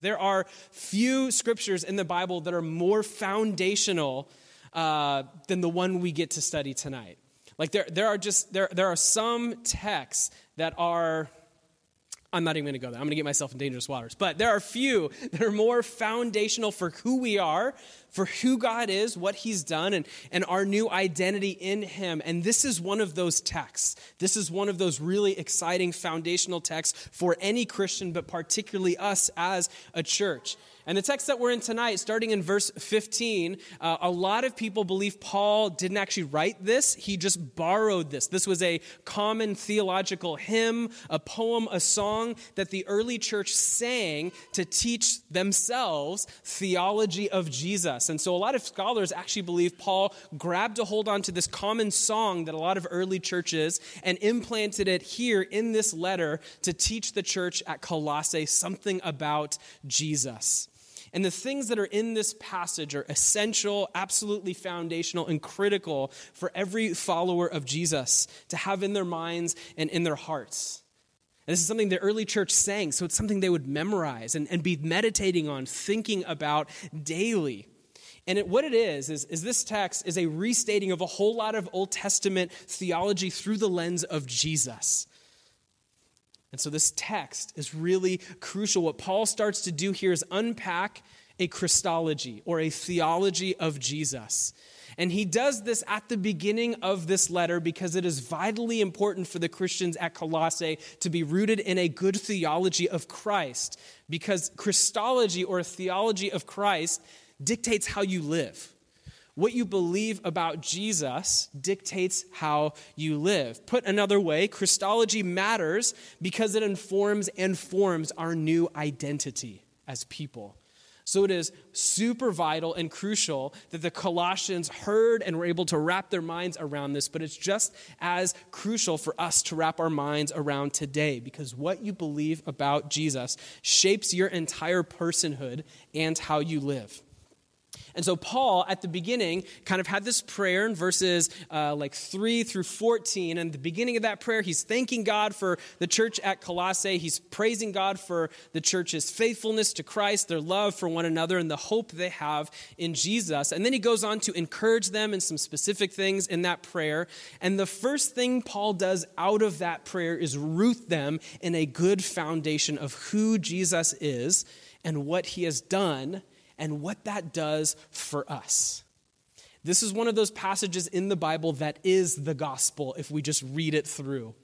There are few scriptures in the Bible that are more foundational uh, than the one we get to study tonight. Like there, there are just there, there are some texts that are I'm not even going to go there. I'm going to get myself in dangerous waters. But there are few that are more foundational for who we are, for who God is, what He's done, and, and our new identity in Him. And this is one of those texts. This is one of those really exciting foundational texts for any Christian, but particularly us as a church. And the text that we're in tonight, starting in verse 15, uh, a lot of people believe Paul didn't actually write this. He just borrowed this. This was a common theological hymn, a poem, a song that the early church sang to teach themselves theology of Jesus. And so a lot of scholars actually believe Paul grabbed a hold onto this common song that a lot of early churches and implanted it here in this letter to teach the church at Colossae something about Jesus. And the things that are in this passage are essential, absolutely foundational, and critical for every follower of Jesus to have in their minds and in their hearts. And this is something the early church sang, so it's something they would memorize and, and be meditating on, thinking about daily. And it, what it is, is, is this text is a restating of a whole lot of Old Testament theology through the lens of Jesus. And so this text is really crucial. What Paul starts to do here is unpack a Christology or a theology of Jesus. And he does this at the beginning of this letter because it is vitally important for the Christians at Colossae to be rooted in a good theology of Christ. Because Christology or theology of Christ dictates how you live. What you believe about Jesus dictates how you live. Put another way, Christology matters because it informs and forms our new identity as people. So it is super vital and crucial that the Colossians heard and were able to wrap their minds around this, but it's just as crucial for us to wrap our minds around today because what you believe about Jesus shapes your entire personhood and how you live. And so Paul, at the beginning, kind of had this prayer in verses uh, like 3 through 14. And the beginning of that prayer, he's thanking God for the church at Colossae. He's praising God for the church's faithfulness to Christ, their love for one another, and the hope they have in Jesus. And then he goes on to encourage them in some specific things in that prayer. And the first thing Paul does out of that prayer is root them in a good foundation of who Jesus is and what he has done and what that does for us. This is one of those passages in the Bible that is the gospel if we just read it through.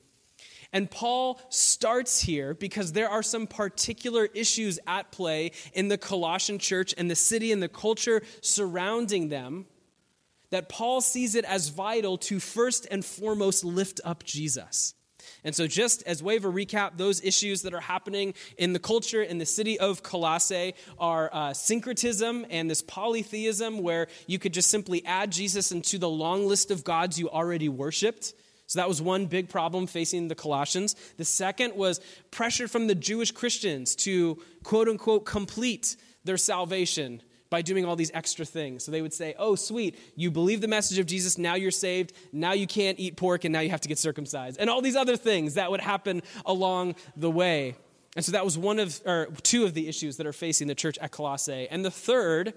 And Paul starts here because there are some particular issues at play in the Colossian church and the city and the culture surrounding them that Paul sees it as vital to first and foremost lift up Jesus. And so, just as way of a recap, those issues that are happening in the culture in the city of Colossae are uh, syncretism and this polytheism, where you could just simply add Jesus into the long list of gods you already worshiped. So that was one big problem facing the Colossians. The second was pressure from the Jewish Christians to quote unquote complete their salvation by doing all these extra things. So they would say, Oh, sweet, you believe the message of Jesus, now you're saved, now you can't eat pork, and now you have to get circumcised. And all these other things that would happen along the way. And so that was one of, or two of the issues that are facing the church at Colossae. And the third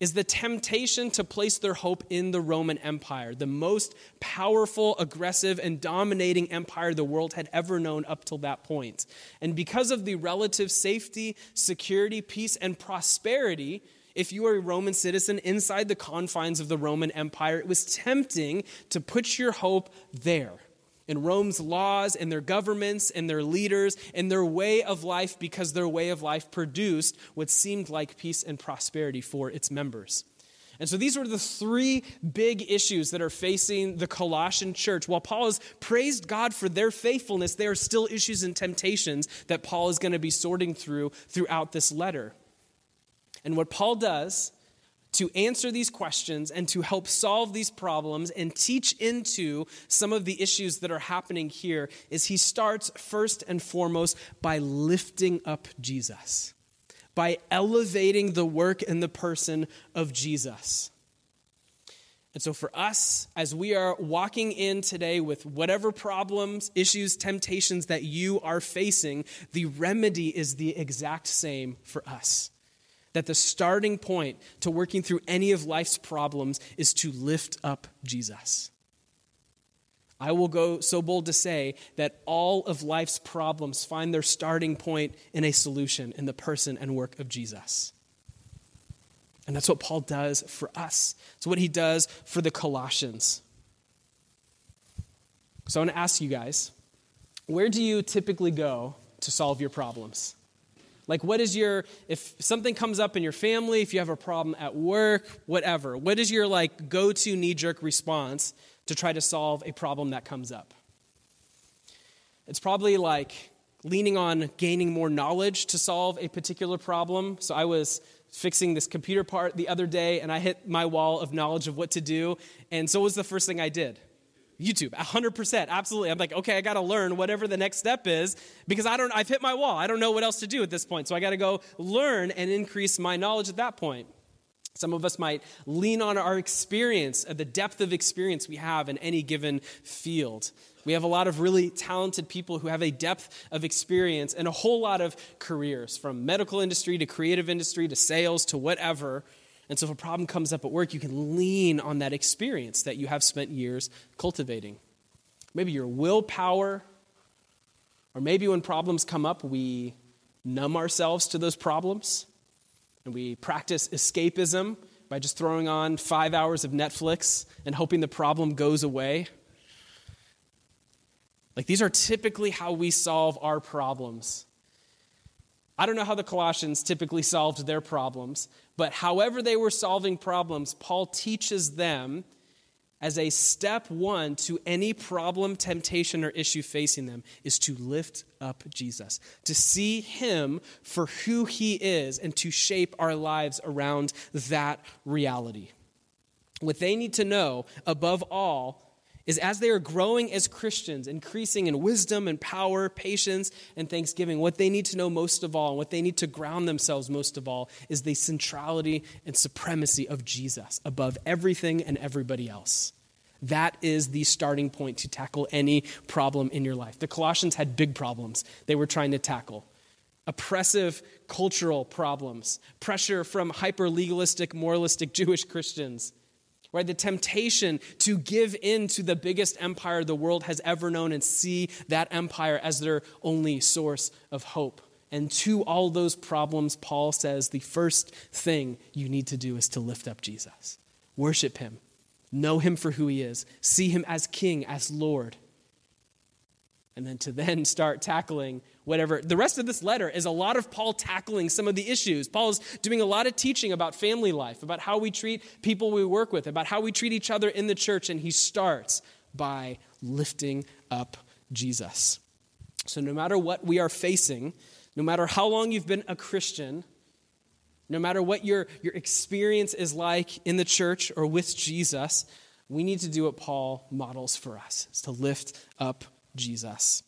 is the temptation to place their hope in the Roman Empire, the most powerful, aggressive, and dominating empire the world had ever known up till that point. And because of the relative safety, security, peace, and prosperity if you were a Roman citizen inside the confines of the Roman Empire, it was tempting to put your hope there in Rome's laws and their governments and their leaders and their way of life because their way of life produced what seemed like peace and prosperity for its members. And so these were the three big issues that are facing the Colossian church. While Paul has praised God for their faithfulness, there are still issues and temptations that Paul is going to be sorting through throughout this letter. And what Paul does to answer these questions and to help solve these problems and teach into some of the issues that are happening here is he starts first and foremost by lifting up Jesus, by elevating the work and the person of Jesus. And so, for us, as we are walking in today with whatever problems, issues, temptations that you are facing, the remedy is the exact same for us. That the starting point to working through any of life's problems is to lift up Jesus. I will go so bold to say that all of life's problems find their starting point in a solution in the person and work of Jesus. And that's what Paul does for us. It's what he does for the Colossians. So I want to ask you guys where do you typically go to solve your problems? Like, what is your, if something comes up in your family, if you have a problem at work, whatever, what is your like go to knee jerk response to try to solve a problem that comes up? It's probably like leaning on gaining more knowledge to solve a particular problem. So I was fixing this computer part the other day and I hit my wall of knowledge of what to do. And so was the first thing I did. YouTube, 100%, absolutely. I'm like, okay, I got to learn whatever the next step is because I don't I've hit my wall. I don't know what else to do at this point. So I got to go learn and increase my knowledge at that point. Some of us might lean on our experience, uh, the depth of experience we have in any given field. We have a lot of really talented people who have a depth of experience and a whole lot of careers, from medical industry to creative industry to sales to whatever. And so if a problem comes up at work, you can lean on that experience that you have spent years cultivating. Maybe your willpower, or maybe when problems come up, we numb ourselves to those problems and we practice escapism by just throwing on five hours of Netflix and hoping the problem goes away. Like, these are typically how we solve our problems. I don't know how the Colossians typically solved their problems, but however they were solving problems, Paul teaches them as a step one to any problem, temptation, or issue facing them is to lift up Jesus, to see him for who he is, and to shape our lives around that reality. What they need to know above all is as they are growing as Christians, increasing in wisdom and power, patience and thanksgiving, what they need to know most of all, and what they need to ground themselves most of all, is the centrality and supremacy of Jesus above everything and everybody else. That is the starting point to tackle any problem in your life. The Colossians had big problems they were trying to tackle oppressive cultural problems, pressure from hyper legalistic, moralistic Jewish Christians right? The temptation to give in to the biggest empire the world has ever known and see that empire as their only source of hope. And to all those problems, Paul says the first thing you need to do is to lift up Jesus, worship him, know him for who he is, see him as king, as Lord. And then to then start tackling whatever. The rest of this letter is a lot of Paul tackling some of the issues. Paul is doing a lot of teaching about family life, about how we treat people we work with, about how we treat each other in the church, and he starts by lifting up Jesus. So, no matter what we are facing, no matter how long you've been a Christian, no matter what your, your experience is like in the church or with Jesus, we need to do what Paul models for us, is to lift up Jesus.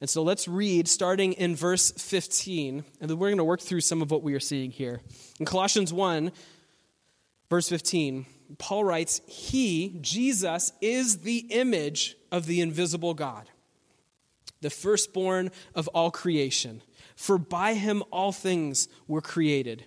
And so let's read starting in verse 15, and then we're going to work through some of what we are seeing here. In Colossians 1, verse 15, Paul writes, He, Jesus, is the image of the invisible God, the firstborn of all creation. For by him all things were created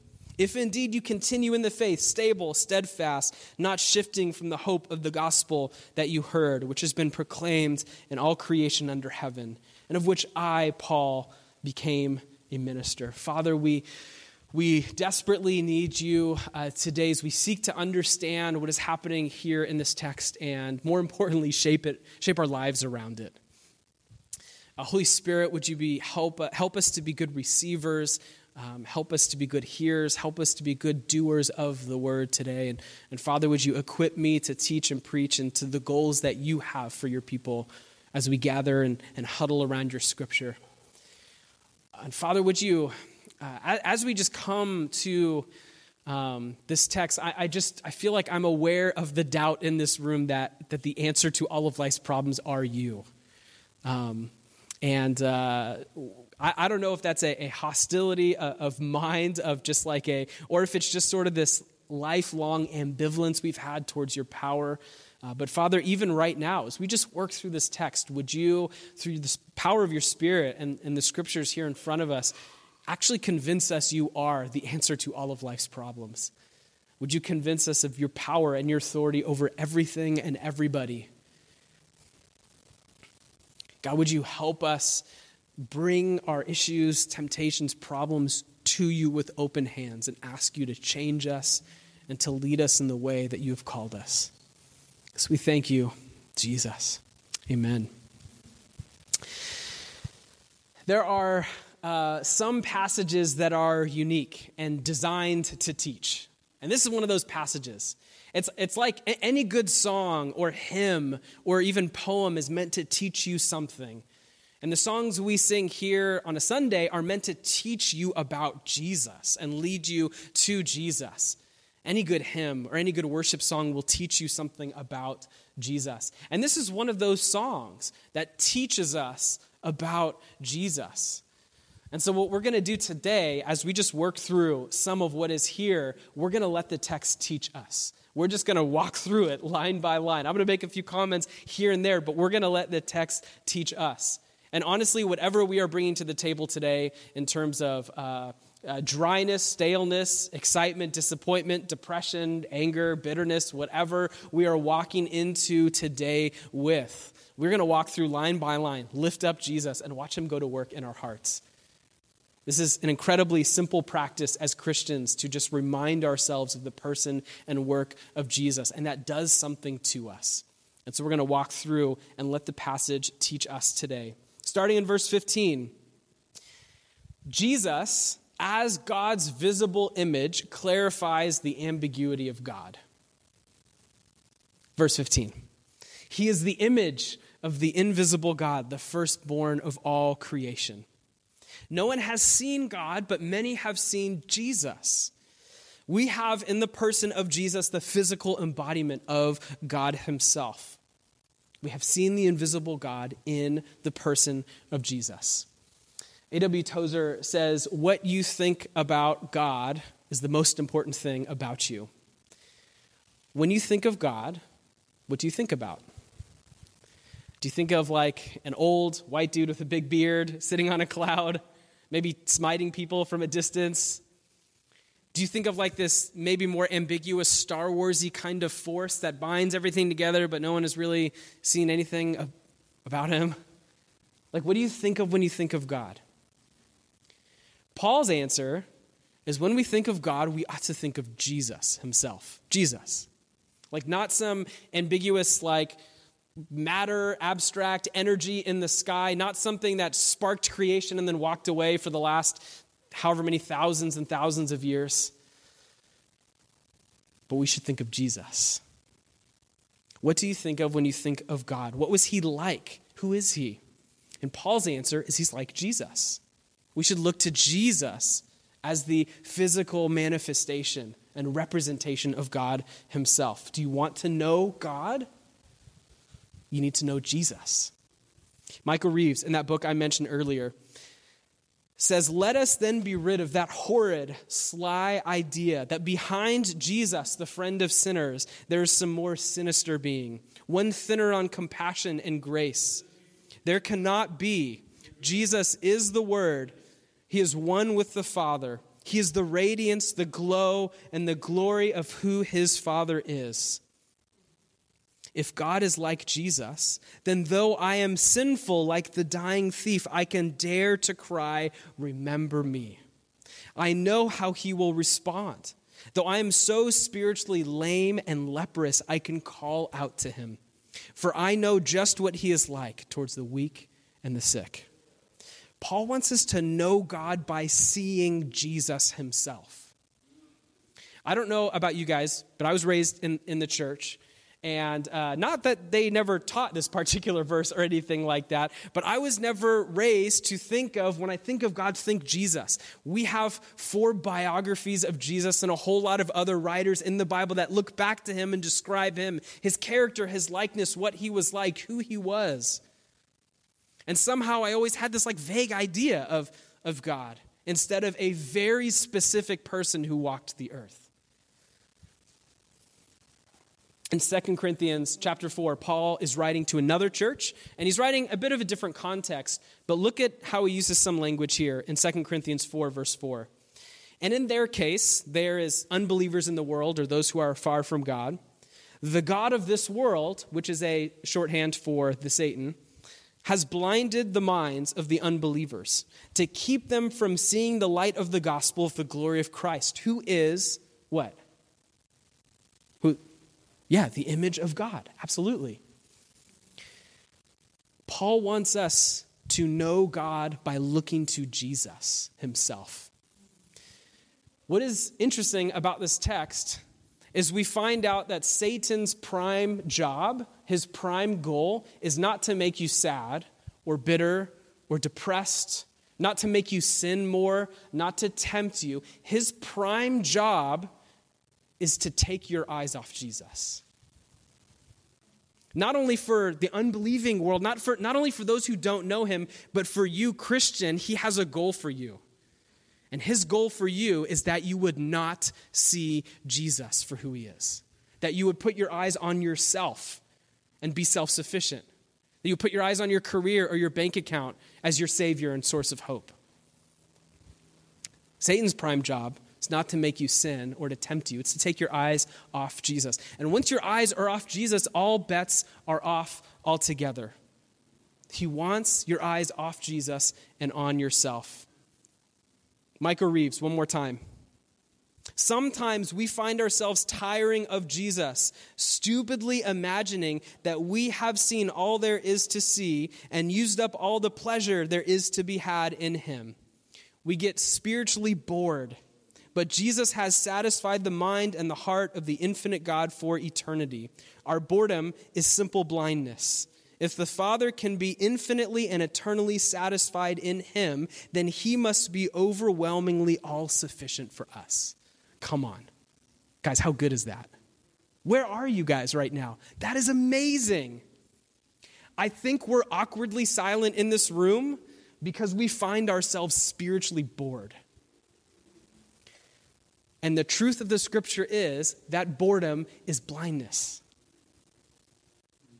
if indeed you continue in the faith, stable, steadfast, not shifting from the hope of the gospel that you heard, which has been proclaimed in all creation under heaven, and of which I, Paul, became a minister. Father, we. We desperately need you uh, today as we seek to understand what is happening here in this text and, more importantly, shape it, shape our lives around it. Uh, Holy Spirit, would you be help, uh, help us to be good receivers, um, help us to be good hearers, help us to be good doers of the word today. And, and Father, would you equip me to teach and preach and to the goals that you have for your people as we gather and, and huddle around your scripture. And Father, would you uh, as we just come to um, this text, I, I, just I feel like I'm aware of the doubt in this room that that the answer to all of life's problems are you. Um, and uh, I, I, don't know if that's a, a hostility of mind, of just like a, or if it's just sort of this lifelong ambivalence we've had towards your power. Uh, but Father, even right now, as we just work through this text, would you, through the power of your Spirit and, and the scriptures here in front of us, actually convince us you are the answer to all of life's problems? Would you convince us of your power and your authority over everything and everybody? God, would you help us bring our issues, temptations, problems to you with open hands and ask you to change us and to lead us in the way that you have called us? So we thank you, Jesus. Amen. There are uh, some passages that are unique and designed to teach. And this is one of those passages. It's, it's like any good song or hymn or even poem is meant to teach you something. And the songs we sing here on a Sunday are meant to teach you about Jesus and lead you to Jesus. Any good hymn or any good worship song will teach you something about Jesus. And this is one of those songs that teaches us about Jesus. And so, what we're going to do today, as we just work through some of what is here, we're going to let the text teach us. We're just going to walk through it line by line. I'm going to make a few comments here and there, but we're going to let the text teach us. And honestly, whatever we are bringing to the table today in terms of uh, uh, dryness, staleness, excitement, disappointment, depression, anger, bitterness, whatever we are walking into today with, we're going to walk through line by line, lift up Jesus, and watch him go to work in our hearts. This is an incredibly simple practice as Christians to just remind ourselves of the person and work of Jesus, and that does something to us. And so we're going to walk through and let the passage teach us today. Starting in verse 15, Jesus, as God's visible image, clarifies the ambiguity of God. Verse 15 He is the image of the invisible God, the firstborn of all creation. No one has seen God, but many have seen Jesus. We have in the person of Jesus the physical embodiment of God Himself. We have seen the invisible God in the person of Jesus. A.W. Tozer says, What you think about God is the most important thing about you. When you think of God, what do you think about? Do you think of like an old white dude with a big beard sitting on a cloud? maybe smiting people from a distance? Do you think of like this maybe more ambiguous Star Warsy kind of force that binds everything together, but no one has really seen anything about him? Like, what do you think of when you think of God? Paul's answer is when we think of God, we ought to think of Jesus himself. Jesus. Like, not some ambiguous, like, matter, abstract energy in the sky, not something that sparked creation and then walked away for the last however many thousands and thousands of years. But we should think of Jesus. What do you think of when you think of God? What was he like? Who is he? And Paul's answer is he's like Jesus. We should look to Jesus as the physical manifestation and representation of God himself. Do you want to know God? you need to know Jesus. Michael Reeves, in that book I mentioned earlier, says, Let us then be rid of that horrid, sly idea that behind Jesus, the friend of sinners, there is some more sinister being, one thinner on compassion and grace. There cannot be. Jesus is the Word, He is one with the Father. He is the radiance, the glow, and the glory of who his Father is. If God is like Jesus, then though I am sinful like the dying thief, I can dare to cry, Remember me. I know how he will respond. Though I am so spiritually lame and leprous, I can call out to him. For I know just what he is like towards the weak and the sick. Paul wants us to know God by seeing Jesus himself. I don't know about you guys, but I was raised in, in the church. And uh, not that they never taught this particular verse or anything like that, but I was never raised to think of, when I think of God, think Jesus. We have four biographies of Jesus and a whole lot of other writers in the Bible that look back to him and describe him, his character, his likeness, what he was like, who he was. And somehow I always had this like vague idea of, of God instead of a very specific person who walked the earth. In 2 Corinthians chapter 4, Paul is writing to another church, and he's writing a bit of a different context, but look at how he uses some language here in 2 Corinthians 4, verse 4. And in their case, there is unbelievers in the world or those who are far from God. The God of this world, which is a shorthand for the Satan, has blinded the minds of the unbelievers to keep them from seeing the light of the gospel of the glory of Christ, who is what? Yeah, the image of God. Absolutely. Paul wants us to know God by looking to Jesus himself. What is interesting about this text is we find out that Satan's prime job, his prime goal, is not to make you sad or bitter or depressed, not to make you sin more, not to tempt you. His prime job is to take your eyes off Jesus. Not only for the unbelieving world, not, for, not only for those who don't know him, but for you, Christian, he has a goal for you. And his goal for you is that you would not see Jesus for who he is, that you would put your eyes on yourself and be self sufficient, that you put your eyes on your career or your bank account as your savior and source of hope. Satan's prime job it's not to make you sin or to tempt you, it's to take your eyes off Jesus. And once your eyes are off Jesus, all bets are off altogether. He wants your eyes off Jesus and on yourself. Michael Reeves, one more time. Sometimes we find ourselves tiring of Jesus, stupidly imagining that we have seen all there is to see and used up all the pleasure there is to be had in him. We get spiritually bored but Jesus has satisfied the mind and the heart of the infinite God for eternity. Our boredom is simple blindness. If the Father can be infinitely and eternally satisfied in Him, then He must be overwhelmingly all sufficient for us. Come on. Guys, how good is that? Where are you guys right now? That is amazing. I think we're awkwardly silent in this room because we find ourselves spiritually bored. And the truth of the scripture is that boredom is blindness.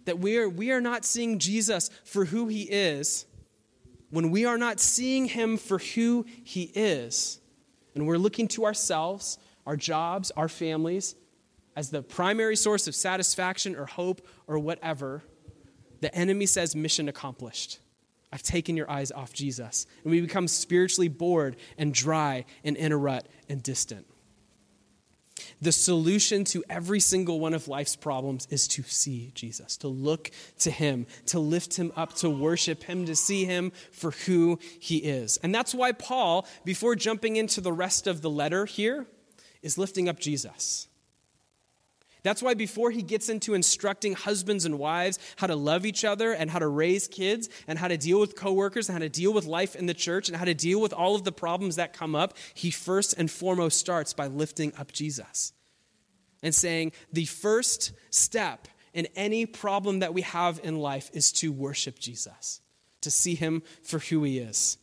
That we are, we are not seeing Jesus for who he is. When we are not seeing him for who he is, and we're looking to ourselves, our jobs, our families, as the primary source of satisfaction or hope or whatever, the enemy says, Mission accomplished. I've taken your eyes off Jesus. And we become spiritually bored and dry and in a rut and distant. The solution to every single one of life's problems is to see Jesus, to look to him, to lift him up, to worship him, to see him for who he is. And that's why Paul, before jumping into the rest of the letter here, is lifting up Jesus. That's why before he gets into instructing husbands and wives how to love each other and how to raise kids and how to deal with coworkers and how to deal with life in the church and how to deal with all of the problems that come up, he first and foremost starts by lifting up Jesus and saying the first step in any problem that we have in life is to worship Jesus, to see him for who he is.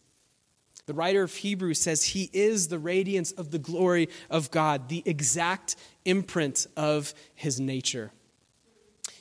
The writer of Hebrews says he is the radiance of the glory of God, the exact imprint of his nature.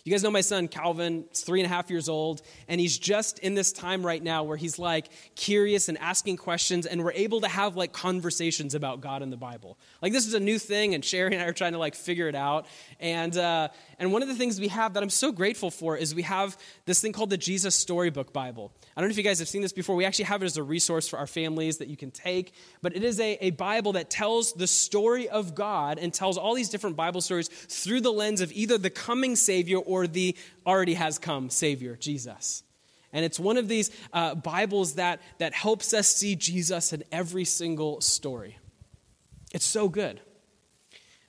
You guys know my son, Calvin, is three and a half years old, and he's just in this time right now where he's like curious and asking questions, and we're able to have like conversations about God and the Bible. Like, this is a new thing, and Sherry and I are trying to like figure it out. And, uh, and one of the things we have that I'm so grateful for is we have this thing called the Jesus Storybook Bible. I don't know if you guys have seen this before. We actually have it as a resource for our families that you can take, but it is a, a Bible that tells the story of God and tells all these different Bible stories through the lens of either the coming Savior or the already has come Savior, Jesus. And it's one of these uh, Bibles that, that helps us see Jesus in every single story. It's so good.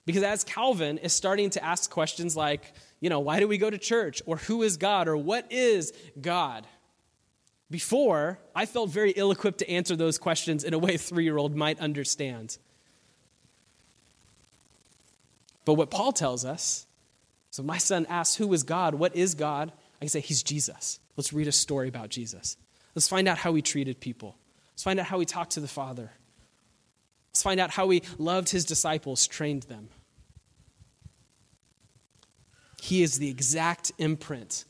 Because as Calvin is starting to ask questions like, you know, why do we go to church? Or who is God? Or what is God? Before, I felt very ill equipped to answer those questions in a way three year old might understand. But what Paul tells us so my son asks, Who is God? What is God? I can say, He's Jesus. Let's read a story about Jesus. Let's find out how he treated people. Let's find out how he talked to the Father. Let's find out how he loved his disciples, trained them. He is the exact imprint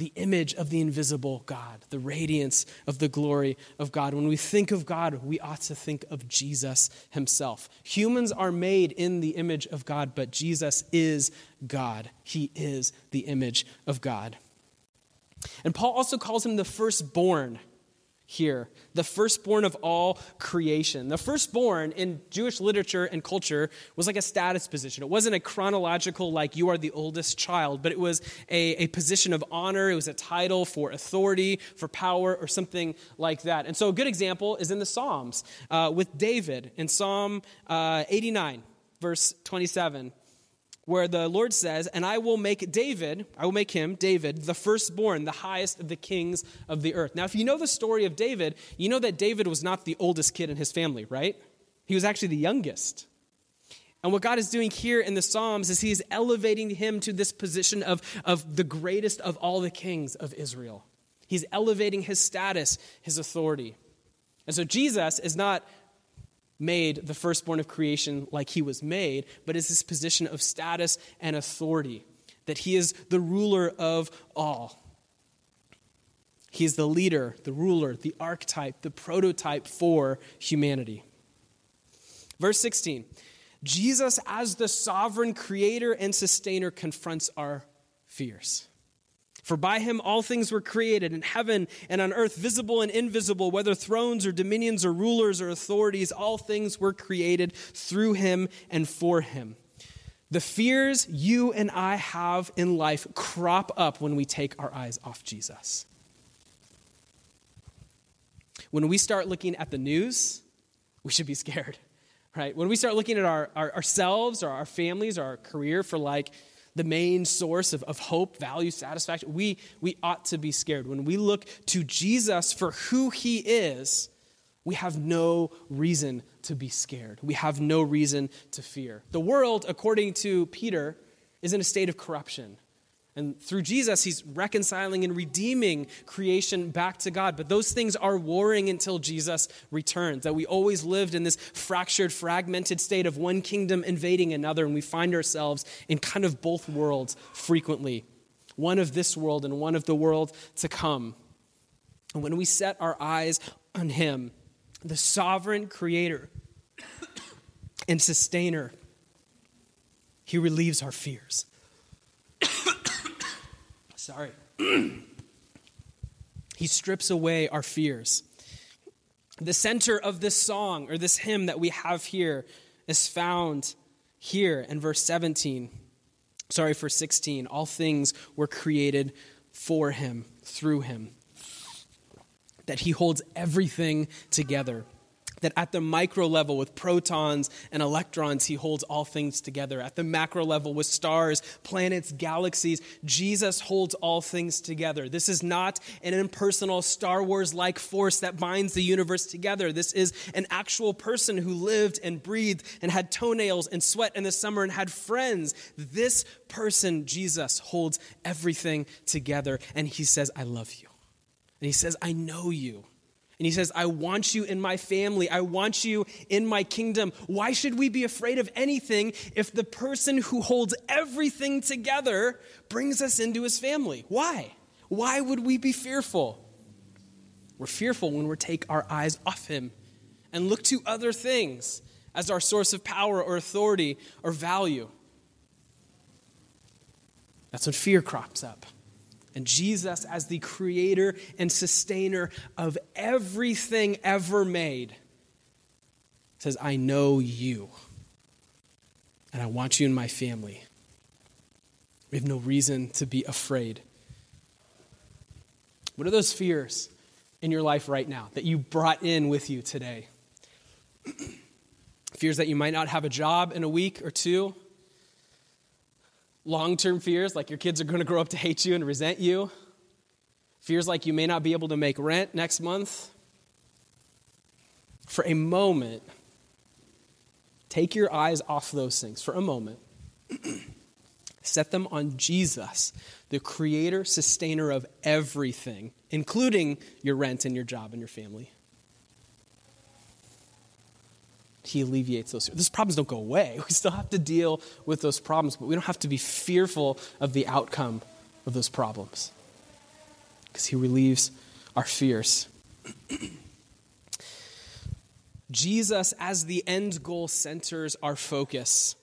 the image of the invisible God, the radiance of the glory of God. When we think of God, we ought to think of Jesus himself. Humans are made in the image of God, but Jesus is God. He is the image of God. And Paul also calls him the firstborn here, the firstborn of all creation. The firstborn in Jewish literature and culture was like a status position. It wasn't a chronological, like you are the oldest child, but it was a, a position of honor. It was a title for authority, for power, or something like that. And so a good example is in the Psalms uh, with David in Psalm uh, 89, verse 27 where the Lord says, And I will make David, I will make him, David, the firstborn, the highest of the kings of the earth. Now, if you know the story of David, you know that David was not the oldest kid in his family, right? He was actually the youngest. And what God is doing here in the Psalms is He is elevating him to this position of, of the greatest of all the kings of Israel. He's elevating his status, his authority. And so Jesus is not made the firstborn of creation like he was made, but is this position of status and authority, that he is the ruler of all. He is the leader, the ruler, the archetype, the prototype for humanity. Verse 16 Jesus, as the sovereign creator and sustainer, confronts our fears. For by him all things were created in heaven and on earth, visible and invisible, whether thrones or dominions or rulers or authorities, all things were created through him and for him. The fears you and I have in life crop up when we take our eyes off Jesus. When we start looking at the news, we should be scared, right? When we start looking at our, our ourselves or our families or our career for like, the main source of, of hope, value, satisfaction, we, we ought to be scared. When we look to Jesus for who he is, we have no reason to be scared. We have no reason to fear. The world, according to Peter, is in a state of corruption. And through Jesus, he's reconciling and redeeming creation back to God. But those things are warring until Jesus returns. That we always lived in this fractured, fragmented state of one kingdom invading another, and we find ourselves in kind of both worlds frequently one of this world and one of the world to come. And when we set our eyes on him, the sovereign creator and sustainer, he relieves our fears. Sorry. he strips away our fears. The center of this song or this hymn that we have here is found here in verse 17. Sorry, for 16. All things were created for him, through him. That he holds everything together that at the micro level with protons and electrons, he holds all things together. At the macro level with stars, planets, galaxies, Jesus holds all things together. This is not an impersonal Star Wars like force that binds the universe together. This is an actual person who lived and breathed and had toenails and sweat in the summer and had friends. This person, Jesus, holds everything together. And he says, I love you. And he says, I know you. And he says, I want you in my family. I want you in my kingdom. Why should we be afraid of anything if the person who holds everything together brings us into his family? Why? Why would we be fearful? We're fearful when we take our eyes off him and look to other things as our source of power or authority or value. That's when fear crops up. And Jesus, as the creator and sustainer of everything ever made, says, I know you, and I want you in my family. We have no reason to be afraid. What are those fears in your life right now that you brought in with you today? fears that you might not have a job in a week or two long term fears like your kids are going to grow up to hate you and resent you, fears like you may not be able to make rent next month. For a moment, take your eyes off those things for a moment. Set them on Jesus, the creator, sustainer of everything, including your rent and your job and your family. He alleviates those. Those problems don't go away. We still have to deal with those problems, but we don't have to be fearful of the outcome of those problems because He relieves our fears. Jesus, as the end goal, centers our focus.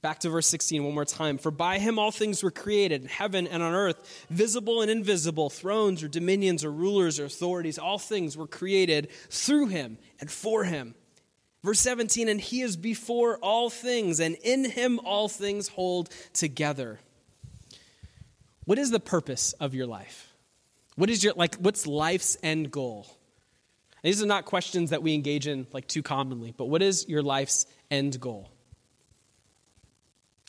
Back to verse 16 one more time. For by him all things were created, in heaven and on earth, visible and invisible, thrones or dominions or rulers or authorities, all things were created through him and for him. Verse 17, and he is before all things, and in him all things hold together. What is the purpose of your life? What is your, like, what's life's end goal? And these are not questions that we engage in, like, too commonly, but what is your life's end goal?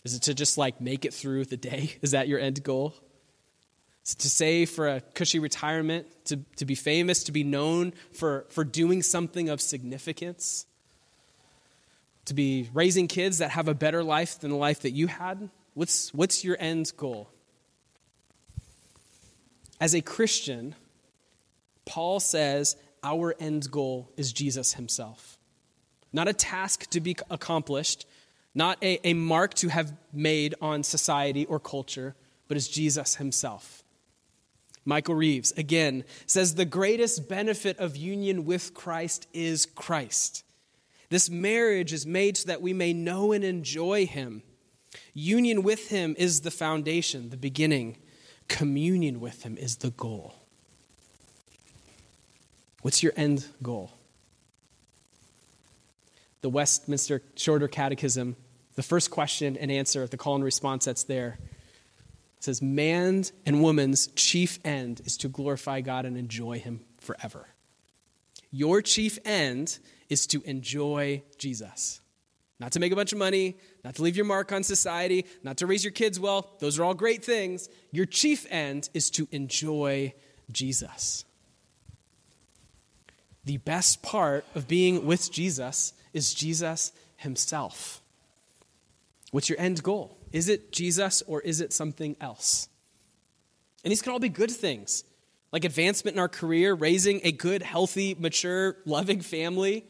Is it to just, like, make it through the day? Is that your end goal? To save for a cushy retirement, to, to be famous, to be known for, for doing something of significance? To be raising kids that have a better life than the life that you had? What's, what's your end goal? As a Christian, Paul says our end goal is Jesus himself. Not a task to be accomplished, not a, a mark to have made on society or culture, but is Jesus himself. Michael Reeves, again, says the greatest benefit of union with Christ is Christ. This marriage is made so that we may know and enjoy Him. Union with Him is the foundation, the beginning. Communion with Him is the goal. What's your end goal? The Westminster Shorter Catechism, the first question and answer, of the call and response that's there, says, Man's and woman's chief end is to glorify God and enjoy Him forever. Your chief end is to enjoy Jesus. Not to make a bunch of money, not to leave your mark on society, not to raise your kids well. Those are all great things. Your chief end is to enjoy Jesus. The best part of being with Jesus is Jesus himself. What's your end goal? Is it Jesus or is it something else? And these can all be good things, like advancement in our career, raising a good, healthy, mature, loving family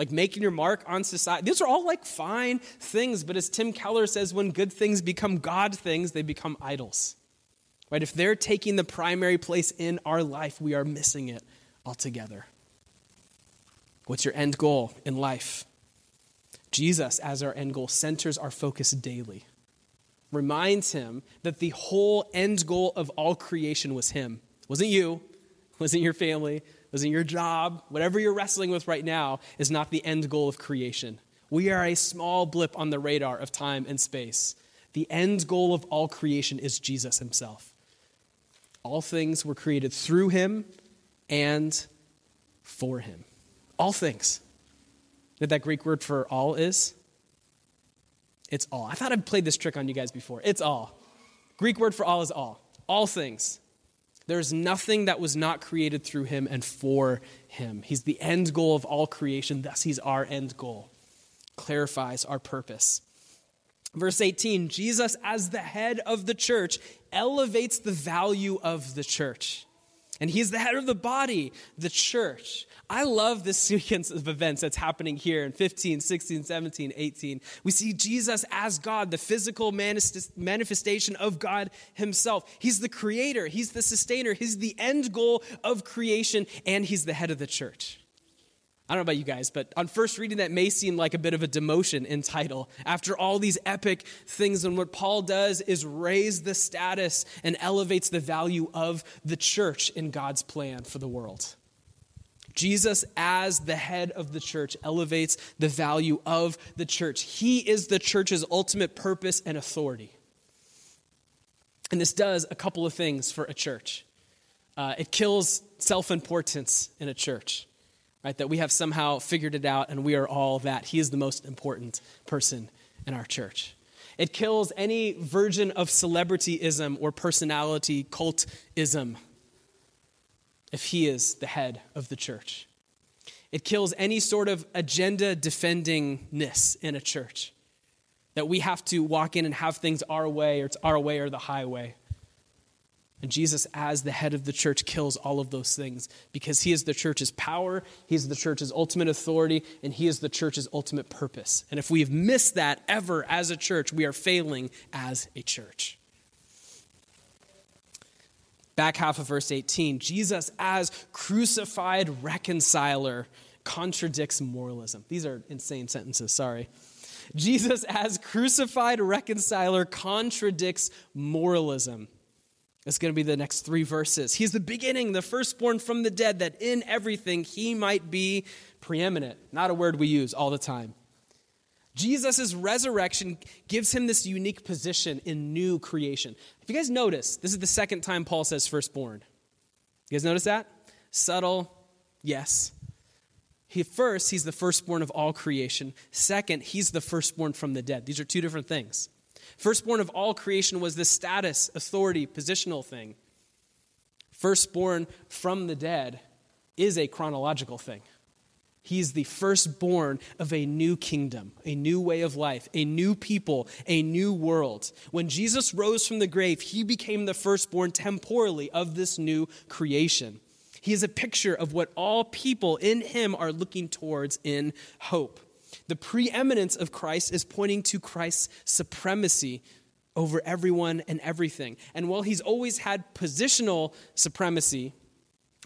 like making your mark on society. These are all like fine things, but as Tim Keller says, when good things become God things, they become idols. Right? If they're taking the primary place in our life, we are missing it altogether. What's your end goal in life? Jesus, as our end goal, centers our focus daily. Reminds him that the whole end goal of all creation was him. It wasn't you, wasn't your family, wasn't your job, whatever you're wrestling with right now, is not the end goal of creation. We are a small blip on the radar of time and space. The end goal of all creation is Jesus himself. All things were created through him and for him. All things. What that Greek word for all is? It's all. I thought I'd played this trick on you guys before. It's all. Greek word for all is all. All things. There's nothing that was not created through him and for him. He's the end goal of all creation, thus, he's our end goal. Clarifies our purpose. Verse 18 Jesus, as the head of the church, elevates the value of the church. And he's the head of the body, the church. I love this sequence of events that's happening here in 15, 16, 17, 18. We see Jesus as God, the physical manifestation of God himself. He's the creator, he's the sustainer, he's the end goal of creation, and he's the head of the church. I don't know about you guys, but on first reading, that may seem like a bit of a demotion in title. After all these epic things, and what Paul does is raise the status and elevates the value of the church in God's plan for the world. Jesus, as the head of the church, elevates the value of the church. He is the church's ultimate purpose and authority. And this does a couple of things for a church uh, it kills self importance in a church right? That we have somehow figured it out and we are all that. He is the most important person in our church. It kills any version of celebrityism or personality cultism if he is the head of the church. It kills any sort of agenda defendingness in a church. That we have to walk in and have things our way, or it's our way or the highway. And Jesus, as the head of the church, kills all of those things because he is the church's power, he is the church's ultimate authority, and he is the church's ultimate purpose. And if we have missed that ever as a church, we are failing as a church. Back half of verse 18 Jesus, as crucified reconciler, contradicts moralism. These are insane sentences, sorry. Jesus, as crucified reconciler, contradicts moralism. It's going to be the next three verses. He's the beginning, the firstborn from the dead, that in everything he might be preeminent. Not a word we use all the time. Jesus' resurrection gives him this unique position in new creation. If you guys notice, this is the second time Paul says firstborn. You guys notice that? Subtle, yes. He, first, he's the firstborn of all creation. Second, he's the firstborn from the dead. These are two different things. Firstborn of all creation was this status, authority, positional thing. Firstborn from the dead is a chronological thing. He is the firstborn of a new kingdom, a new way of life, a new people, a new world. When Jesus rose from the grave, he became the firstborn temporally of this new creation. He is a picture of what all people in him are looking towards in hope. The preeminence of Christ is pointing to Christ's supremacy over everyone and everything. And while he's always had positional supremacy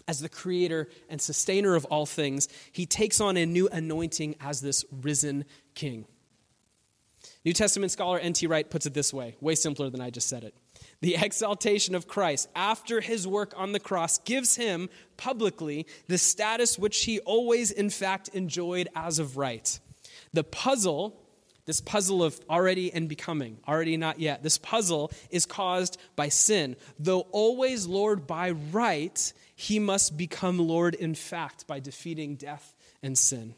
as the creator and sustainer of all things, he takes on a new anointing as this risen king. New Testament scholar N.T. Wright puts it this way, way simpler than I just said it. The exaltation of Christ after his work on the cross gives him publicly the status which he always, in fact, enjoyed as of right. The puzzle, this puzzle of already and becoming, already not yet, this puzzle is caused by sin. Though always Lord by right, he must become Lord in fact by defeating death and sin.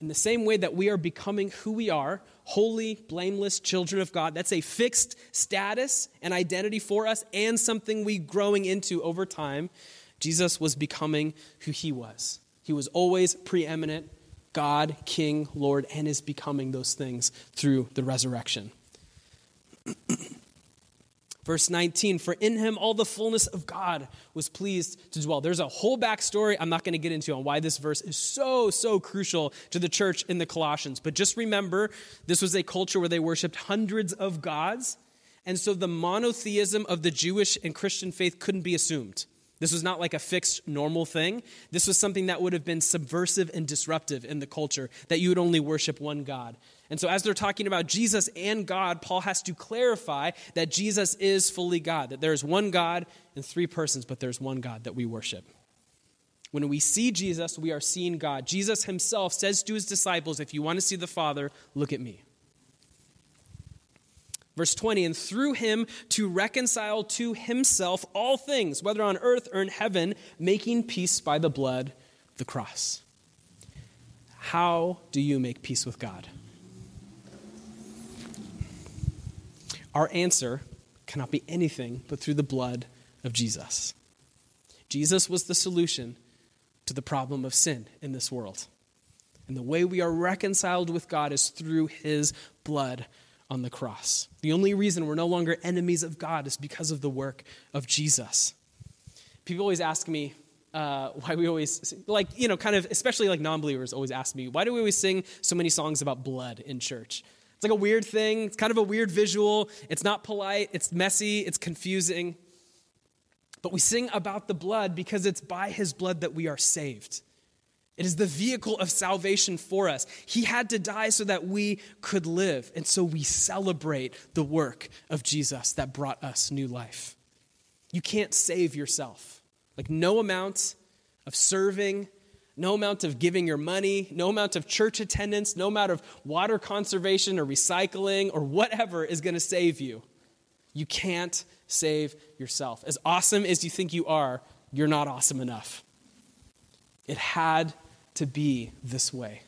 In the same way that we are becoming who we are, holy, blameless children of God, that's a fixed status and identity for us and something we growing into over time. Jesus was becoming who he was. He was always preeminent, God, King, Lord, and is becoming those things through the resurrection. Verse 19, for in him all the fullness of God was pleased to dwell. There's a whole backstory I'm not going to get into on why this verse is so, so crucial to the church in the Colossians. But just remember, this was a culture where they worshiped hundreds of gods. And so the monotheism of the Jewish and Christian faith couldn't be assumed. This was not like a fixed normal thing. This was something that would have been subversive and disruptive in the culture, that you would only worship one God. And so, as they're talking about Jesus and God, Paul has to clarify that Jesus is fully God, that there is one God in three persons, but there's one God that we worship. When we see Jesus, we are seeing God. Jesus himself says to his disciples, If you want to see the Father, look at me. Verse 20, and through him to reconcile to himself all things, whether on earth or in heaven, making peace by the blood the cross. How do you make peace with God? Our answer cannot be anything but through the blood of Jesus. Jesus was the solution to the problem of sin in this world. And the way we are reconciled with God is through his blood on the cross. The only reason we're no longer enemies of God is because of the work of Jesus. people always ask me uh, why we always, like, you know, kind of, especially like non believers always ask me, why do we always sing so many songs about blood in church? It's like a weird thing. It's kind of a weird visual. It's not polite. It's messy. It's confusing. But we sing about the blood because it's by his blood that we are saved. It is the vehicle of salvation for us. He had to die so that we could live. And so we celebrate the work of Jesus that brought us new life. You can't save yourself. Like, no amount of serving, no amount of giving your money, no amount of church attendance, no amount of water conservation or recycling or whatever is going to save you. You can't save yourself. As awesome as you think you are, you're not awesome enough. It had to be this way.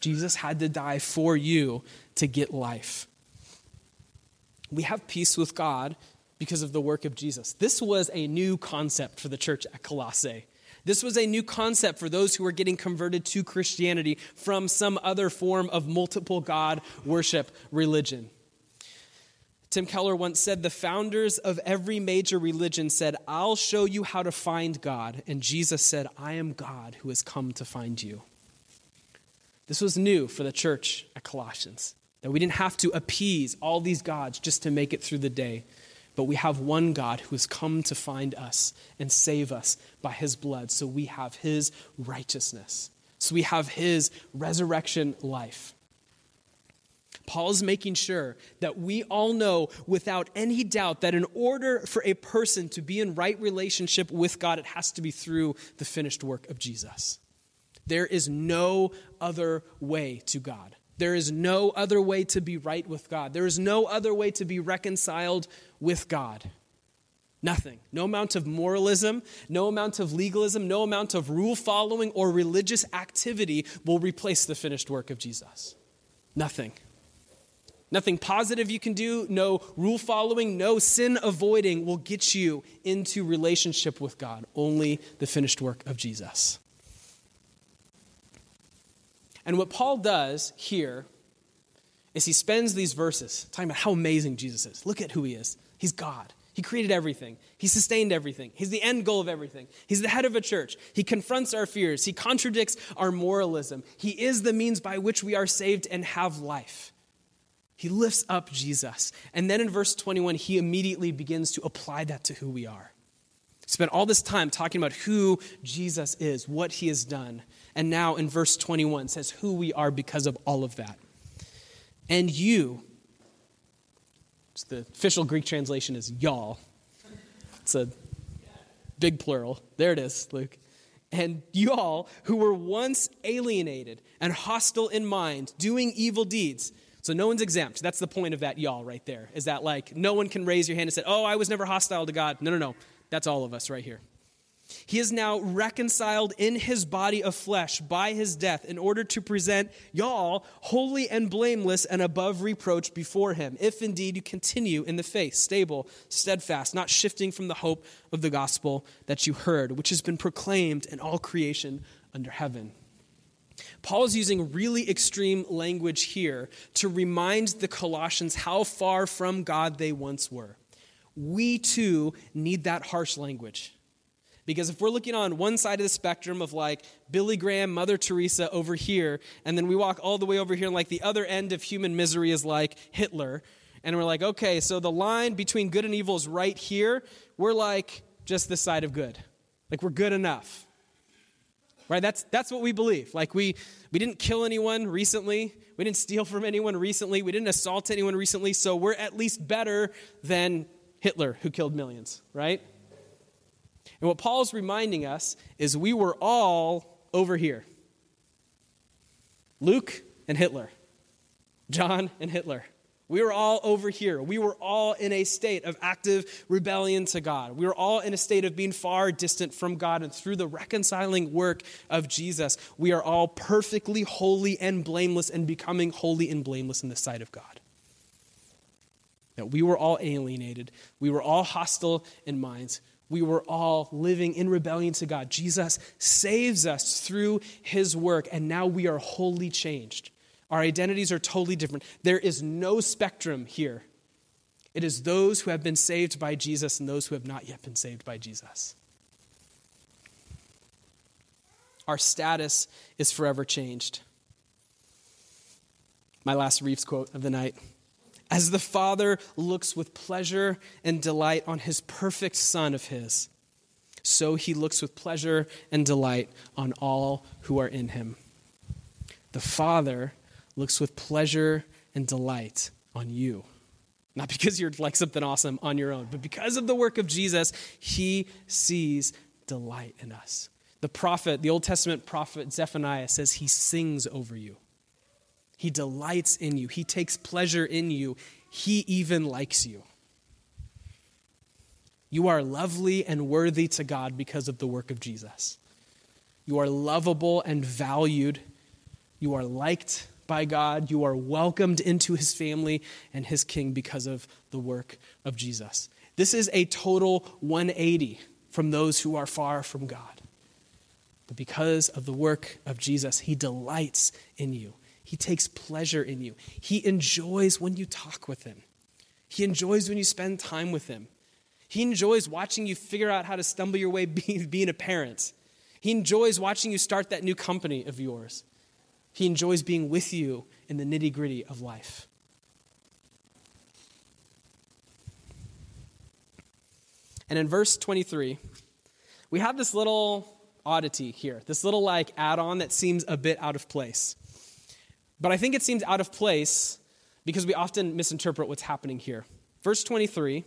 Jesus had to die for you to get life. We have peace with God because of the work of Jesus. This was a new concept for the church at Colossae. This was a new concept for those who were getting converted to Christianity from some other form of multiple God worship religion. Tim Keller once said, The founders of every major religion said, I'll show you how to find God. And Jesus said, I am God who has come to find you. This was new for the church at Colossians, that we didn't have to appease all these gods just to make it through the day but we have one God who has come to find us and save us by his blood. So we have his righteousness. So we have his resurrection life. Paul is making sure that we all know without any doubt that in order for a person to be in right relationship with God, it has to be through the finished work of Jesus. There is no other way to God. There is no other way to be right with God. There is no other way to be reconciled with God. Nothing. No amount of moralism, no amount of legalism, no amount of rule following or religious activity will replace the finished work of Jesus. Nothing. Nothing positive you can do, no rule following, no sin avoiding will get you into relationship with God. Only the finished work of Jesus. And what Paul does here is he spends these verses talking about how amazing Jesus is. Look at who he is. He's God. He created everything. He sustained everything. He's the end goal of everything. He's the head of a church. He confronts our fears. He contradicts our moralism. He is the means by which we are saved and have life. He lifts up Jesus. And then in verse 21, he immediately begins to apply that to who we are. Spent all this time talking about who Jesus is, what he has done. And now in verse 21 says who we are because of all of that. And you, the official Greek translation is y'all. It's a big plural. There it is, Luke. And y'all who were once alienated and hostile in mind, doing evil deeds. So no one's exempt. That's the point of that y'all right there. Is that like no one can raise your hand and say, "Oh, I was never hostile to God." No, no, no. That's all of us right here. He is now reconciled in his body of flesh by his death in order to present y'all holy and blameless and above reproach before him, if indeed you continue in the faith, stable, steadfast, not shifting from the hope of the gospel that you heard, which has been proclaimed in all creation under heaven. Paul is using really extreme language here to remind the Colossians how far from God they once were. We too need that harsh language. Because if we're looking on one side of the spectrum of like Billy Graham, Mother Teresa over here, and then we walk all the way over here, and like the other end of human misery is like Hitler, and we're like, okay, so the line between good and evil is right here, we're like just this side of good. Like we're good enough. Right? That's that's what we believe. Like we we didn't kill anyone recently. We didn't steal from anyone recently. We didn't assault anyone recently, so we're at least better than Hitler who killed millions, right? And what Paul's reminding us is we were all over here Luke and Hitler, John and Hitler. We were all over here. We were all in a state of active rebellion to God. We were all in a state of being far distant from God. And through the reconciling work of Jesus, we are all perfectly holy and blameless and becoming holy and blameless in the sight of God. That we were all alienated. We were all hostile in minds we were all living in rebellion to God. Jesus saves us through his work, and now we are wholly changed. Our identities are totally different. There is no spectrum here. It is those who have been saved by Jesus and those who have not yet been saved by Jesus. our status is forever changed. My last Reeves quote of the night. As the Father looks with pleasure and delight on his perfect Son of his, so he looks with pleasure and delight on all who are in him. The Father looks with pleasure and delight on you. Not because you're like something awesome on your own, but because of the work of Jesus, he sees delight in us. The prophet, the Old Testament prophet Zephaniah says he sings over you. He delights in you. He takes pleasure in you. He even likes you. You are lovely and worthy to God because of the work of Jesus. You are lovable and valued. You are liked by God. You are welcomed into his family and his king because of the work of Jesus. This is a total 180 from those who are far from God. But because of the work of Jesus, he delights in you. He takes pleasure in you. He enjoys when you talk with him. He enjoys when you spend time with him. He enjoys watching you figure out how to stumble your way being, a parent. He enjoys watching you start that new company of yours. He enjoys being with you in the nitty gritty of life. And in verse 23, we have this little oddity here, this little like add on that seems a bit out of place. But I think it seems out of place because we often misinterpret what's happening here. Verse 23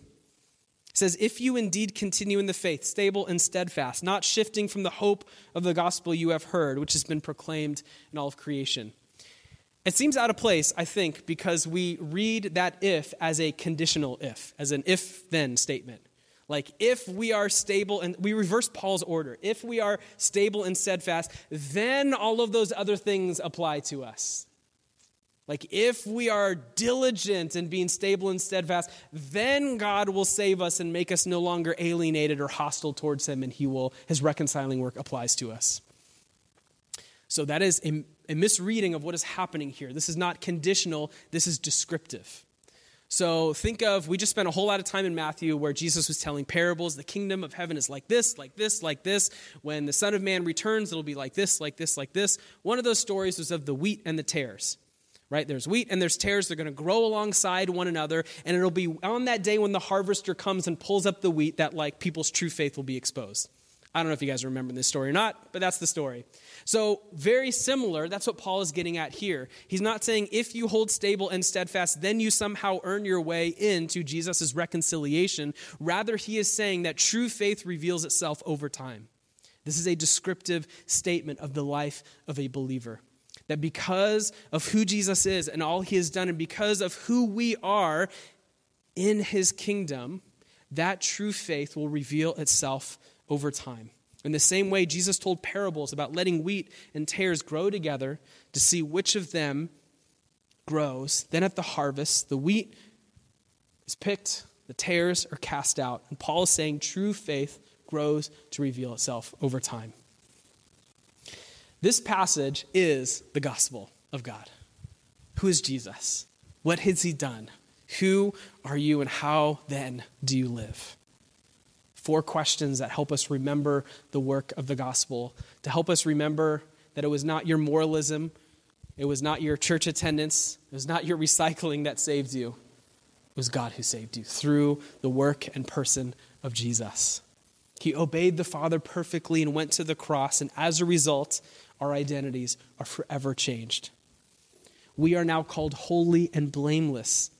says, If you indeed continue in the faith, stable and steadfast, not shifting from the hope of the gospel you have heard, which has been proclaimed in all of creation. It seems out of place, I think, because we read that if as a conditional if, as an if then statement. Like, if we are stable, and we reverse Paul's order, if we are stable and steadfast, then all of those other things apply to us. Like, if we are diligent in being stable and steadfast, then God will save us and make us no longer alienated or hostile towards Him, and He will, His reconciling work applies to us. So, that is a, a misreading of what is happening here. This is not conditional, this is descriptive. So, think of, we just spent a whole lot of time in Matthew where Jesus was telling parables. The kingdom of heaven is like this, like this, like this. When the Son of Man returns, it'll be like this, like this, like this. One of those stories was of the wheat and the tares right? There's wheat and there's tares. They're going to grow alongside one another. And it'll be on that day when the harvester comes and pulls up the wheat that, like, people's true faith will be exposed. I don't know if you guys remember this story or not, but that's the story. So, very similar, that's what Paul is getting at here. He's not saying if you hold stable and steadfast, then you somehow earn your way into Jesus' reconciliation. Rather, he is saying that true faith reveals itself over time. This is a descriptive statement of the life of a believer. That because of who Jesus is and all he has done, and because of who we are in his kingdom, that true faith will reveal itself over time. In the same way, Jesus told parables about letting wheat and tares grow together to see which of them grows. Then at the harvest, the wheat is picked, the tares are cast out. And Paul is saying true faith grows to reveal itself over time. This passage is the gospel of God. Who is Jesus? What has he done? Who are you, and how then do you live? Four questions that help us remember the work of the gospel, to help us remember that it was not your moralism, it was not your church attendance, it was not your recycling that saved you. It was God who saved you through the work and person of Jesus. He obeyed the Father perfectly and went to the cross, and as a result, our identities are forever changed. We are now called holy and blameless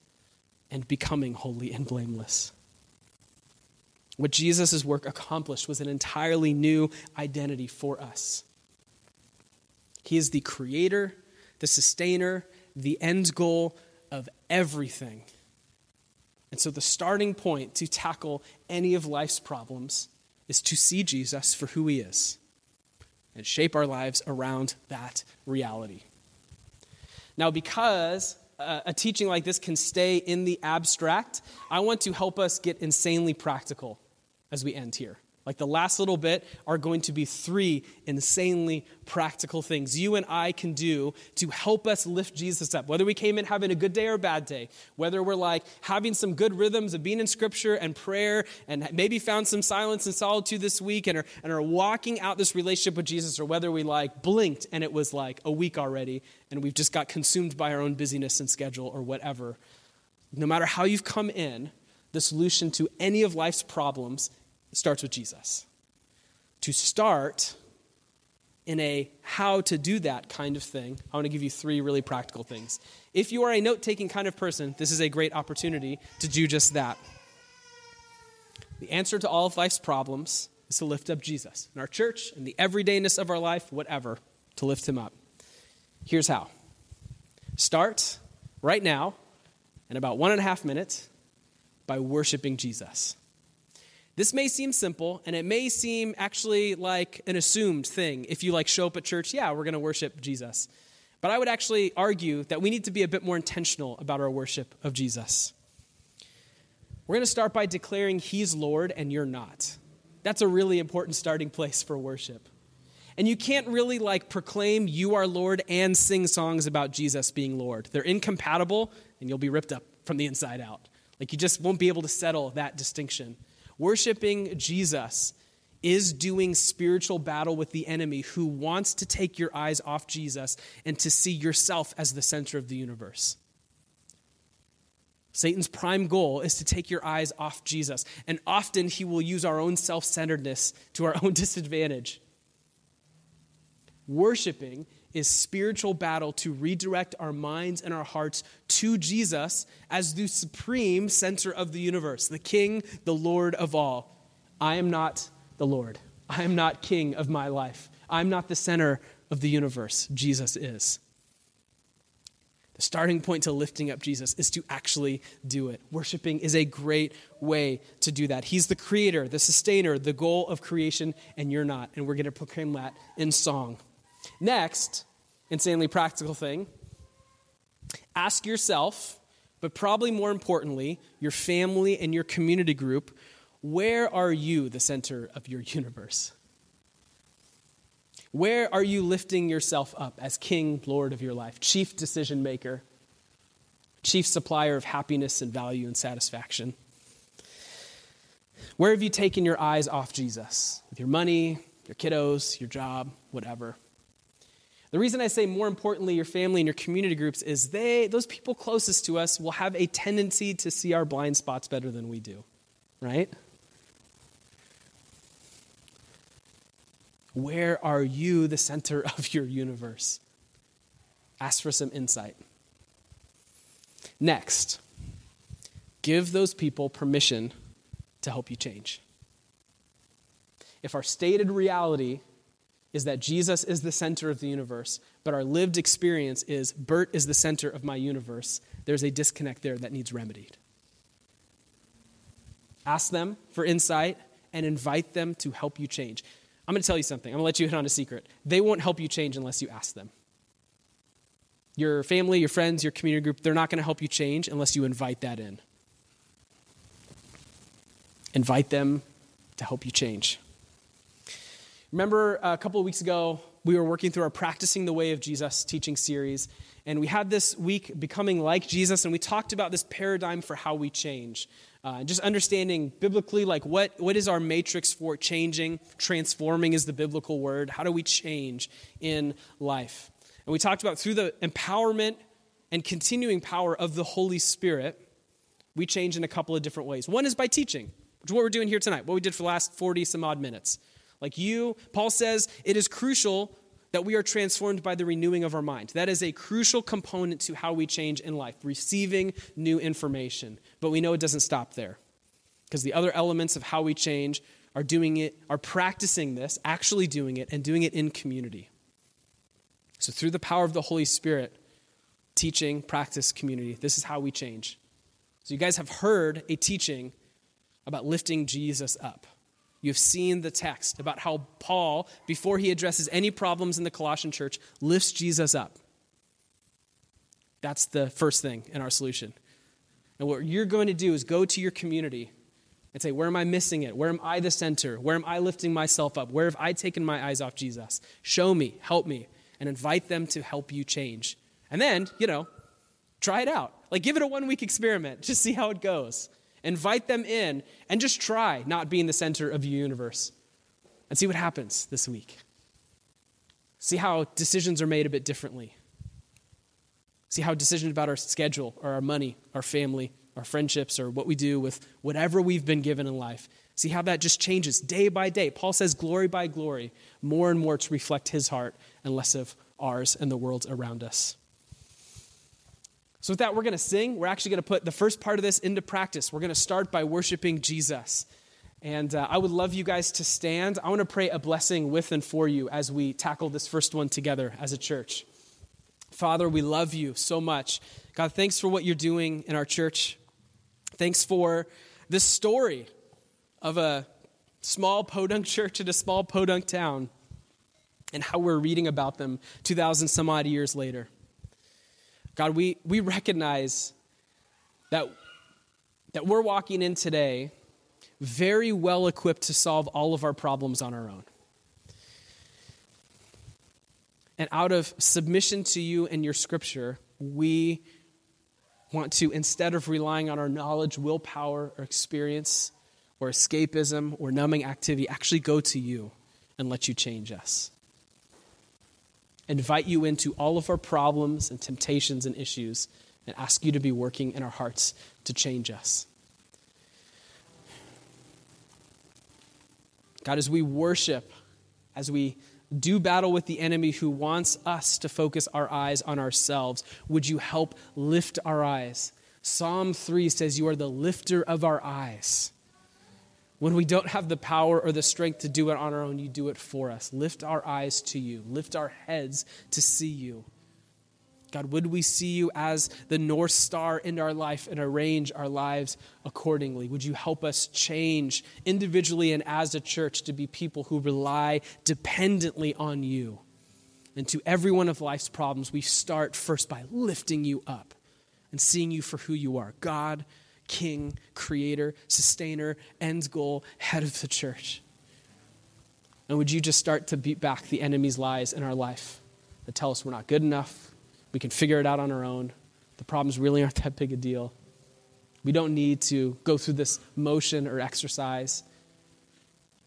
and becoming holy and blameless. What Jesus' work accomplished was an entirely new identity for us. He is the creator, the sustainer, the end goal of everything. And so, the starting point to tackle any of life's problems is to see Jesus for who he is and shape our lives around that reality. Now, because uh, a teaching like this can stay in the abstract, I want to help us get insanely practical as we end here. Like the last little bit are going to be three insanely practical things you and I can do to help us lift Jesus up. Whether we came in having a good day or a bad day, whether we're like having some good rhythms of being in scripture and prayer and maybe found some silence and solitude this week and are, and are walking out this relationship with Jesus, or whether we like blinked and it was like a week already and we've just got consumed by our own busyness and schedule or whatever. No matter how you've come in, the solution to any of life's problems starts with Jesus. To start in a how to do that kind of thing, I want to give you three really practical things. If you are a note taking kind of person, this is a great opportunity to do just that. The answer to all of life's problems is to lift up Jesus in our church, in the everydayness of our life, whatever, to lift him up. Here's how start right now, in about one and a half minutes, by worshiping Jesus. This may seem simple, and it may seem actually like an assumed thing. If you like show up at church, yeah, we're going to worship Jesus. But I would actually argue that we need to be a bit more intentional about our worship of Jesus. We're going to start by declaring He's Lord and you're not. That's a really important starting place for worship. And you can't really like proclaim you are Lord and sing songs about Jesus being Lord. They're incompatible and you'll be ripped up from the inside out. Like you just won't be able to settle that distinction. Worshiping Jesus is doing spiritual battle with the enemy who wants to take your eyes off Jesus and to see yourself as the center of the universe. Satan's prime goal is to take your eyes off Jesus, and often he will use our own self centeredness to our own disadvantage. Worshiping is spiritual battle to redirect our minds and our hearts to Jesus as the supreme center of the universe, the King, the Lord of all. I am not the Lord. I am not King of my life. I'm not the center of the universe. Jesus is. The starting point to lifting up Jesus is to actually do it. Worshiping is a great way to do that. He's the creator, the sustainer, the goal of creation, and you're not. And we're going to proclaim that in song. Next, insanely practical thing ask yourself, but probably more importantly, your family and your community group, where are you the center of your universe? Where are you lifting yourself up as king, lord of your life, chief decision maker, chief supplier of happiness and value and satisfaction? Where have you taken your eyes off Jesus? With your money, your kiddos, your job, whatever. The reason I say more importantly your family and your community groups is they those people closest to us will have a tendency to see our blind spots better than we do. Right? Where are you the center of your universe? Ask for some insight. Next, give those people permission to help you change. If our stated reality is that Jesus is the center of the universe, but our lived experience is Bert is the center of my universe, there's a disconnect there that needs remedied. Ask them for insight and invite them to help you change. I'm going to tell you something. I'm going to let you in on a secret. They won't help you change unless you ask them. Your family, your friends, your community group, they're not going to help you change unless you invite that in. Invite them to help you change. Remember a couple of weeks ago, we were working through our Practicing the Way of Jesus teaching series, and we had this week becoming like Jesus, and we talked about this paradigm for how we change. Uh, just understanding biblically, like what, what is our matrix for changing? Transforming is the biblical word. How do we change in life? And we talked about through the empowerment and continuing power of the Holy Spirit, we change in a couple of different ways. One is by teaching, which is what we're doing here tonight, what we did for the last 40 some odd minutes. Like you, Paul says, it is crucial that we are transformed by the renewing of our mind. That is a crucial component to how we change in life, receiving new information. But we know it doesn't stop there. Because the other elements of how we change are doing it, are practicing this, actually doing it, and doing it in community. So through the power of the Holy Spirit, teaching, practice, community, this is how we change. So you guys have heard a teaching about lifting Jesus up. You've seen the text about how Paul, before he addresses any problems in the Colossian church, lifts Jesus up. That's the first thing in our solution. And what you're going to do is go to your community and say, Where am I missing it? Where am I the center? Where am I lifting myself up? Where have I taken my eyes off Jesus? Show me, help me, and invite them to help you change. And then, you know, try it out. Like, give it a one week experiment. Just see how it goes. Invite them in and just try not being the center of your universe and see what happens this week. See how decisions are made a bit differently. See how decisions about our schedule or our money, our family, our friendships, or what we do with whatever we've been given in life. See how that just changes day by day. Paul says, glory by glory, more and more to reflect his heart and less of ours and the world around us. So, with that, we're going to sing. We're actually going to put the first part of this into practice. We're going to start by worshiping Jesus. And uh, I would love you guys to stand. I want to pray a blessing with and for you as we tackle this first one together as a church. Father, we love you so much. God, thanks for what you're doing in our church. Thanks for this story of a small podunk church in a small podunk town and how we're reading about them 2,000 some odd years later. God, we, we recognize that, that we're walking in today very well equipped to solve all of our problems on our own. And out of submission to you and your scripture, we want to, instead of relying on our knowledge, willpower, or experience, or escapism, or numbing activity, actually go to you and let you change us invite you into all of our problems and temptations and issues and ask you to be working in our hearts to change us. God, as we worship, as we do battle with the enemy who wants us to focus our eyes on ourselves, would you help lift our eyes? Psalm 3 says, You are the lifter of our eyes. When we don't have the power or the strength to do it on our own, you do it for us. Lift our eyes to you, lift our heads to see you. God, would we see you as the North Star in our life and arrange our lives accordingly? Would you help us change individually and as a church to be people who rely dependently on you? And to every one of life's problems, we start first by lifting you up and seeing you for who you are God, king, creator, sustainer, end goal, head of the church. And would you just start to beat back the enemy's lies in our life that tell us we're not good enough, we can figure it out on our own, the problems really aren't that big a deal. We don't need to go through this motion or exercise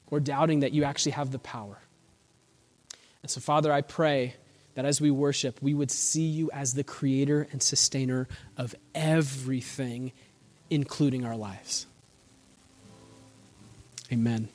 or doubting that you actually have the power. And so, Father, I pray that as we worship, we would see you as the creator and sustainer of everything including our lives. Amen.